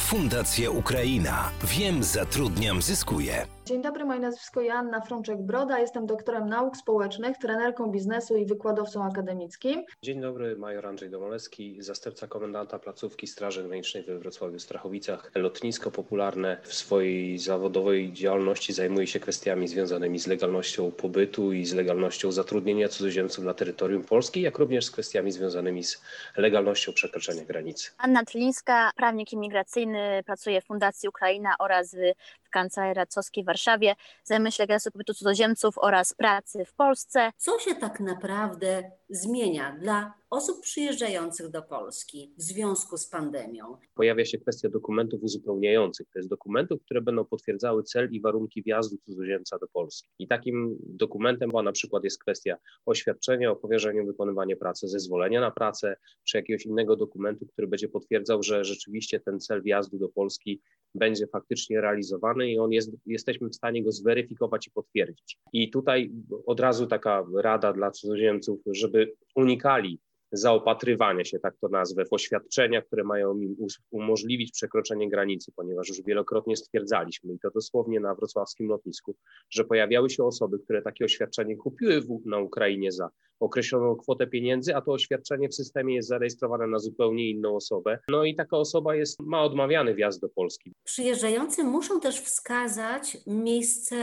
Fundacja Ukraina. Wiem, zatrudniam, zyskuję. Dzień dobry, moje nazwisko Joanna Frączek-Broda, jestem doktorem nauk społecznych, trenerką biznesu i wykładowcą akademickim. Dzień dobry, major Andrzej Domolewski, zastępca komendanta placówki Straży Granicznej we Wrocławiu Strachowicach. Lotnisko popularne w swojej zawodowej działalności zajmuje się kwestiami związanymi z legalnością pobytu i z legalnością zatrudnienia cudzoziemców na terytorium Polski, jak również z kwestiami związanymi z legalnością przekroczenia granicy. Anna Tlińska, prawnik imigracyjny, pracuje w Fundacji Ukraina oraz w Kancelarii Radcowskiej w Warszawie. Się legalizacją pobytu cudzoziemców oraz pracy w Polsce. Co się tak naprawdę zmienia dla osób przyjeżdżających do Polski w związku z pandemią? Pojawia się kwestia dokumentów uzupełniających, to jest dokumentów, które będą potwierdzały cel i warunki wjazdu cudzoziemca do Polski. I takim dokumentem na przykład jest kwestia oświadczenia o powierzeniu wykonywania pracy, zezwolenia na pracę, czy jakiegoś innego dokumentu, który będzie potwierdzał, że rzeczywiście ten cel wjazdu do Polski będzie faktycznie realizowany i on jest, jesteśmy w stanie go zweryfikować i potwierdzić. I tutaj od razu taka rada dla cudzoziemców, żeby unikali zaopatrywania się, tak to nazwę, w oświadczenia, które mają im umożliwić przekroczenie granicy, ponieważ już wielokrotnie stwierdzaliśmy, i to dosłownie na wrocławskim lotnisku, że pojawiały się osoby, które takie oświadczenie kupiły w, na Ukrainie za określoną kwotę pieniędzy, a to oświadczenie w systemie jest zarejestrowane na zupełnie inną osobę. No i taka osoba jest, ma odmawiany wjazd do Polski. Przyjeżdżający muszą też wskazać miejsce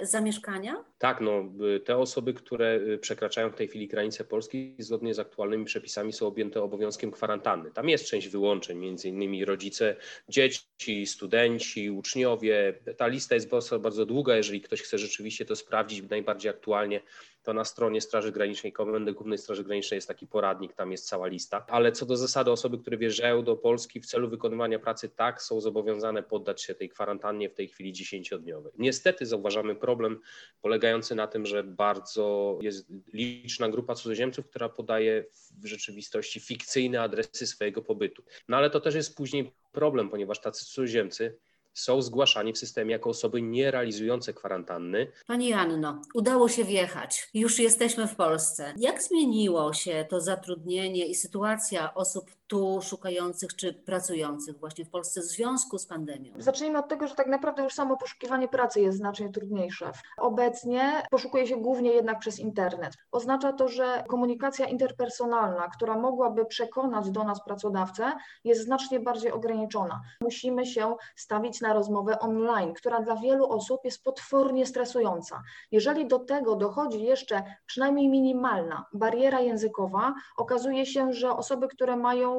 zamieszkania? Tak, no te osoby, które y, przekraczają w tej chwili granicę Polski, zgodnie z aktualnymi przepisami są objęte obowiązkiem kwarantanny. Tam jest część wyłączeń, między innymi rodzice, dzieci, studenci, uczniowie. Ta lista jest bardzo, bardzo długa, jeżeli ktoś chce rzeczywiście to sprawdzić najbardziej aktualnie, to na stronie Straży Granicznej, Komendy Głównej Straży Granicznej jest taki poradnik, tam jest cała lista. Ale co do zasady, osoby, które wjeżdżają do Polski w celu wykonywania pracy, tak, są zobowiązane poddać się tej kwarantannie w tej chwili 10-dniowej. Niestety zauważamy problem polegający na tym, że bardzo jest liczna grupa cudzoziemców, która podaje w rzeczywistości fikcyjne adresy swojego pobytu. No ale to też jest później problem, ponieważ tacy cudzoziemcy są zgłaszani w systemie jako osoby nie realizujące kwarantanny. Pani Anno, udało się wjechać. Już jesteśmy w Polsce. Jak zmieniło się to zatrudnienie i sytuacja osób tu szukających czy pracujących właśnie w Polsce w związku z pandemią? Zacznijmy od tego, że tak naprawdę już samo poszukiwanie pracy jest znacznie trudniejsze. Obecnie poszukuje się głównie jednak przez internet. Oznacza to, że komunikacja interpersonalna, która mogłaby przekonać do nas pracodawcę, jest znacznie bardziej ograniczona. Musimy się stawić na rozmowę online, która dla wielu osób jest potwornie stresująca. Jeżeli do tego dochodzi jeszcze przynajmniej minimalna bariera językowa, okazuje się, że osoby, które mają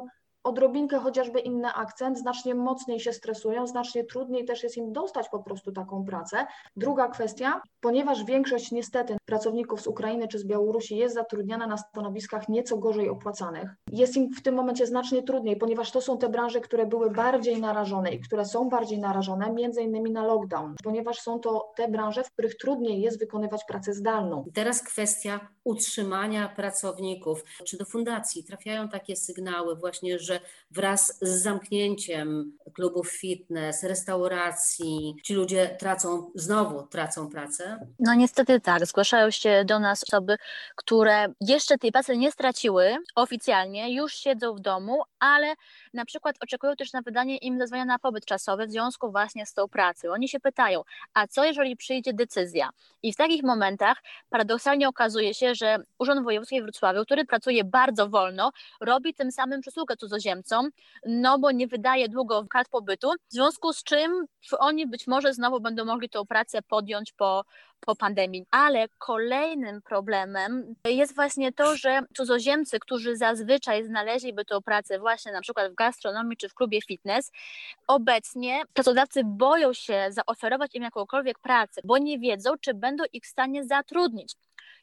odrobinkę chociażby inny akcent, znacznie mocniej się stresują, znacznie trudniej też jest im dostać po prostu taką pracę. Druga kwestia, ponieważ większość niestety pracowników z Ukrainy czy z Białorusi jest zatrudniana na stanowiskach nieco gorzej opłacanych, jest im w tym momencie znacznie trudniej, ponieważ to są te branże, które były bardziej narażone i które są bardziej narażone między innymi na lockdown, ponieważ są to te branże, w których trudniej jest wykonywać pracę zdalną. Teraz kwestia utrzymania pracowników. Czy do fundacji trafiają takie sygnały właśnie, że wraz z zamknięciem klubów fitness, restauracji, ci ludzie tracą, znowu tracą pracę? No niestety tak. Zgłaszają się do nas osoby, które jeszcze tej pracy nie straciły oficjalnie, już siedzą w domu, ale na przykład oczekują też na wydanie im zezwolenia na pobyt czasowy w związku właśnie z tą pracą. Oni się pytają, a co jeżeli przyjdzie decyzja? I w takich momentach paradoksalnie okazuje się, że Urząd Wojewódzki w Wrocławiu, który pracuje bardzo wolno, robi tym samym przysługę cudzoziemcom, no bo nie wydaje długo kart pobytu, w związku z czym oni być może znowu będą mogli tą pracę podjąć po, po pandemii. Ale kolejnym problemem jest właśnie to, że cudzoziemcy, którzy zazwyczaj znaleźliby tą pracę właśnie na przykład w gastronomii czy w klubie fitness, obecnie pracodawcy boją się zaoferować im jakąkolwiek pracę, bo nie wiedzą, czy będą ich w stanie zatrudnić.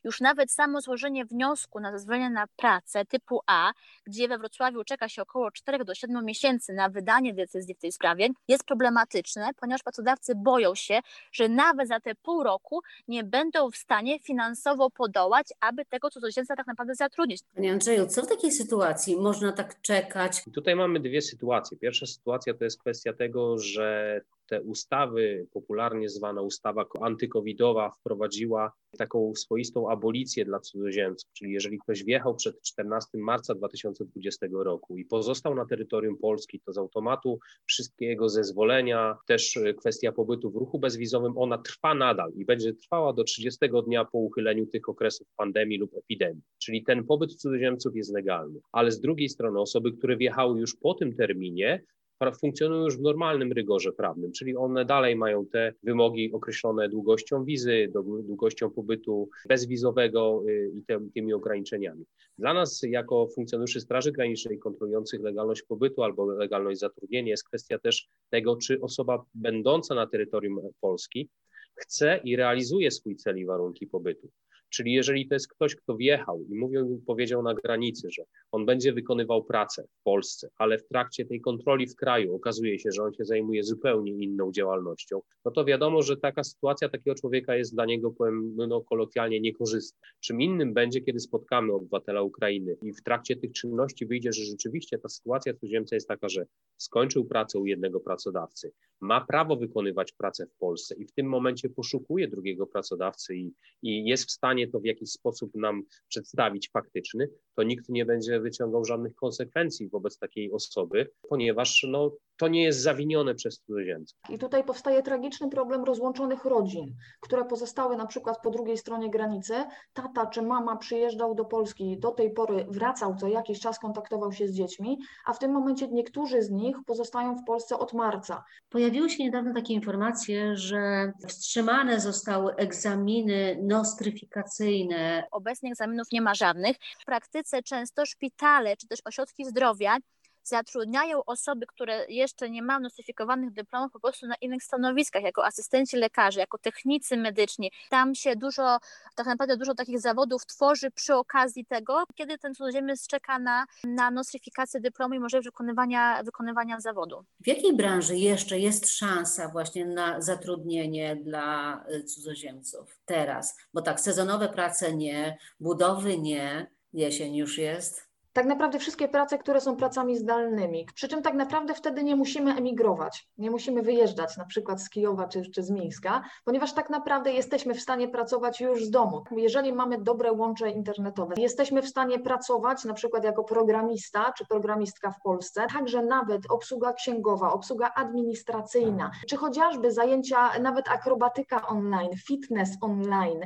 Już nawet samo złożenie wniosku na zezwolenie na pracę typu A, gdzie we Wrocławiu czeka się około 4 do 7 miesięcy na wydanie decyzji w tej sprawie, jest problematyczne, ponieważ pracodawcy boją się, że nawet za te pół roku nie będą w stanie finansowo podołać, aby tego cudzoziemca tak naprawdę zatrudnić. Panie Andrzeju, co w takiej sytuacji można tak czekać? Tutaj mamy dwie sytuacje. Pierwsza sytuacja to jest kwestia tego, że te ustawy, popularnie zwana ustawa antykowidowa, wprowadziła taką swoistą abolicję dla cudzoziemców, czyli jeżeli ktoś wjechał przed 14 marca 2020 roku i pozostał na terytorium Polski, to z automatu wszystkie jego zezwolenia, też kwestia pobytu w ruchu bezwizowym, ona trwa nadal i będzie trwała do 30 dnia po uchyleniu tych okresów pandemii lub epidemii. Czyli ten pobyt cudzoziemców jest legalny. Ale z drugiej strony osoby, które wjechały już po tym terminie, funkcjonują już w normalnym rygorze prawnym, czyli one dalej mają te wymogi określone długością wizy, długością pobytu bezwizowego y, i tymi ograniczeniami. Dla nas, jako funkcjonariuszy Straży Granicznej kontrolujących legalność pobytu albo legalność zatrudnienia, jest kwestia też tego, czy osoba będąca na terytorium Polski chce i realizuje swój cel i warunki pobytu. Czyli jeżeli to jest ktoś, kto wjechał i mówił, powiedział na granicy, że on będzie wykonywał pracę w Polsce, ale w trakcie tej kontroli w kraju okazuje się, że on się zajmuje zupełnie inną działalnością, no to wiadomo, że taka sytuacja takiego człowieka jest dla niego, powiem no, kolokwialnie, niekorzystna. Czym innym będzie, kiedy spotkamy obywatela Ukrainy i w trakcie tych czynności wyjdzie, że rzeczywiście ta sytuacja cudzoziemca jest taka, że skończył pracę u jednego pracodawcy, ma prawo wykonywać pracę w Polsce i w tym momencie poszukuje drugiego pracodawcy i, i jest w stanie to w jakiś sposób nam przedstawić faktyczny, to nikt nie będzie wyciągał żadnych konsekwencji wobec takiej osoby, ponieważ no, to nie jest zawinione przez cudzoziemców. I tutaj powstaje tragiczny problem rozłączonych rodzin, które pozostały na przykład po drugiej stronie granicy. Tata czy mama przyjeżdżał do Polski, do tej pory wracał co jakiś czas, kontaktował się z dziećmi, a w tym momencie niektórzy z nich pozostają w Polsce od marca. Pojawiły się niedawno takie informacje, że wstrzymane zostały egzaminy nostryfikacyjne. Obecnie egzaminów nie ma żadnych. W praktyce często szpitale czy też ośrodki zdrowia zatrudniają osoby, które jeszcze nie mają notyfikowanych dyplomów po prostu na innych stanowiskach, jako asystenci lekarzy, jako technicy medyczni. Tam się dużo, tak naprawdę dużo takich zawodów tworzy przy okazji tego, kiedy ten cudzoziemiec czeka na, na notyfikację dyplomu i możliwość wykonywania, wykonywania zawodu. W jakiej branży jeszcze jest szansa właśnie na zatrudnienie dla y, cudzoziemców teraz? Bo tak, sezonowe prace nie, budowy nie, jesień już jest tak naprawdę wszystkie prace, które są pracami zdalnymi. Przy czym tak naprawdę wtedy nie musimy emigrować, nie musimy wyjeżdżać na przykład z Kijowa czy, czy z Mińska, ponieważ tak naprawdę jesteśmy w stanie pracować już z domu. Jeżeli mamy dobre łącze internetowe, jesteśmy w stanie pracować na przykład jako programista czy programistka w Polsce, także nawet obsługa księgowa, obsługa administracyjna, czy chociażby zajęcia, nawet akrobatyka online, fitness online.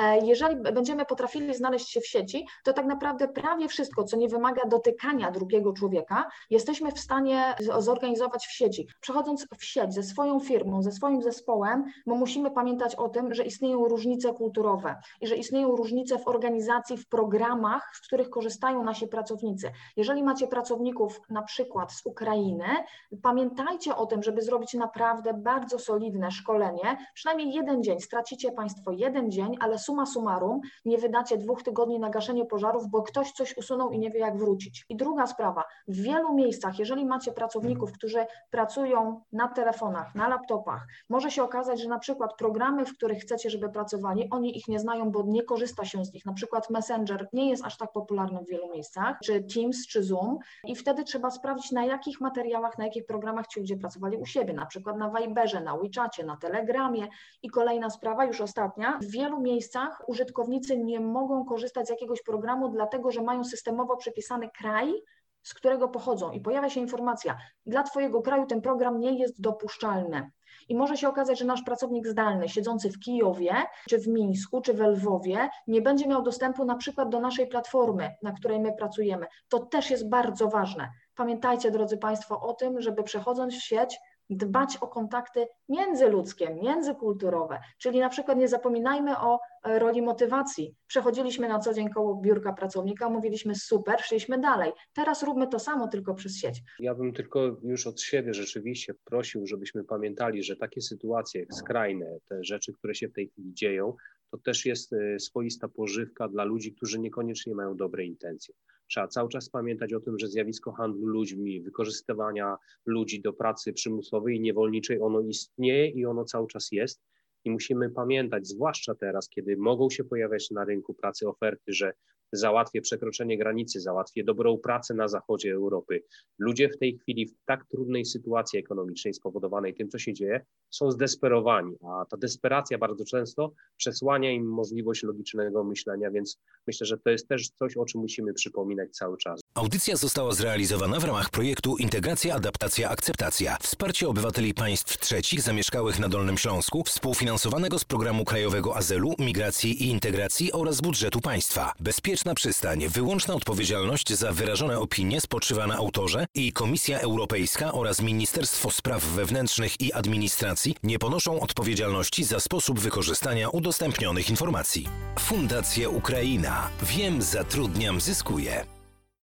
E, jeżeli będziemy potrafili znaleźć się w sieci, to tak naprawdę prawie wszystko, co nie wymaga dotykania drugiego człowieka, jesteśmy w stanie zorganizować w sieci. Przechodząc w sieć ze swoją firmą, ze swoim zespołem, bo musimy pamiętać o tym, że istnieją różnice kulturowe i że istnieją różnice w organizacji, w programach, z których korzystają nasi pracownicy. Jeżeli macie pracowników na przykład z Ukrainy, pamiętajcie o tym, żeby zrobić naprawdę bardzo solidne szkolenie, przynajmniej jeden dzień. Stracicie Państwo jeden dzień, ale suma summarum nie wydacie dwóch tygodni na gaszenie pożarów, bo ktoś coś usunął i nie wie, jak wrócić. I druga sprawa, w wielu miejscach, jeżeli macie pracowników, którzy pracują na telefonach, na laptopach, może się okazać, że na przykład programy, w których chcecie, żeby pracowali, oni ich nie znają, bo nie korzysta się z nich. Na przykład Messenger nie jest aż tak popularny w wielu miejscach, czy Teams, czy Zoom, i wtedy trzeba sprawdzić, na jakich materiałach, na jakich programach ci ludzie pracowali u siebie, na przykład na Viberze, na WeChacie, na Telegramie. I kolejna sprawa, już ostatnia, w wielu miejscach użytkownicy nie mogą korzystać z jakiegoś programu, dlatego że mają systemowo przypisany kraj, z którego pochodzą i pojawia się informacja, dla Twojego kraju ten program nie jest dopuszczalny. I może się okazać, że nasz pracownik zdalny, siedzący w Kijowie, czy w Mińsku, czy w Lwowie, nie będzie miał dostępu na przykład do naszej platformy, na której my pracujemy. To też jest bardzo ważne. Pamiętajcie, drodzy Państwo, o tym, żeby przechodząc w sieć, dbać o kontakty międzyludzkie, międzykulturowe, czyli na przykład nie zapominajmy o e, roli motywacji. Przechodziliśmy na co dzień koło biurka pracownika, mówiliśmy super, szliśmy dalej. Teraz róbmy to samo, tylko przez sieć. Ja bym tylko już od siebie rzeczywiście prosił, żebyśmy pamiętali, że takie sytuacje skrajne, te rzeczy, które się w tej chwili dzieją, to też jest e, swoista pożywka dla ludzi, którzy niekoniecznie mają dobre intencje. Trzeba cały czas pamiętać o tym, że zjawisko handlu ludźmi, wykorzystywania ludzi do pracy przymusowej i niewolniczej, ono istnieje i ono cały czas jest. I musimy pamiętać, zwłaszcza teraz, kiedy mogą się pojawiać na rynku pracy oferty, że załatwię przekroczenie granicy, załatwię dobrą pracę na zachodzie Europy. Ludzie w tej chwili w tak trudnej sytuacji ekonomicznej spowodowanej tym, co się dzieje, są zdesperowani, a ta desperacja bardzo często przesłania im możliwość logicznego myślenia, więc myślę, że to jest też coś, o czym musimy przypominać cały czas. Audycja została zrealizowana w ramach projektu Integracja, Adaptacja, Akceptacja. Wsparcie obywateli państw trzecich zamieszkałych na Dolnym Śląsku, współfinansowanego z Programu Krajowego Azylu, Migracji i Integracji oraz budżetu państwa. Bezpieczna przystań, wyłączna odpowiedzialność za wyrażone opinie spoczywa na autorze i Komisja Europejska oraz Ministerstwo Spraw Wewnętrznych i Administracji nie ponoszą odpowiedzialności za sposób wykorzystania udostępnionych informacji. Fundacja Ukraina. Wiem, zatrudniam, zyskuję.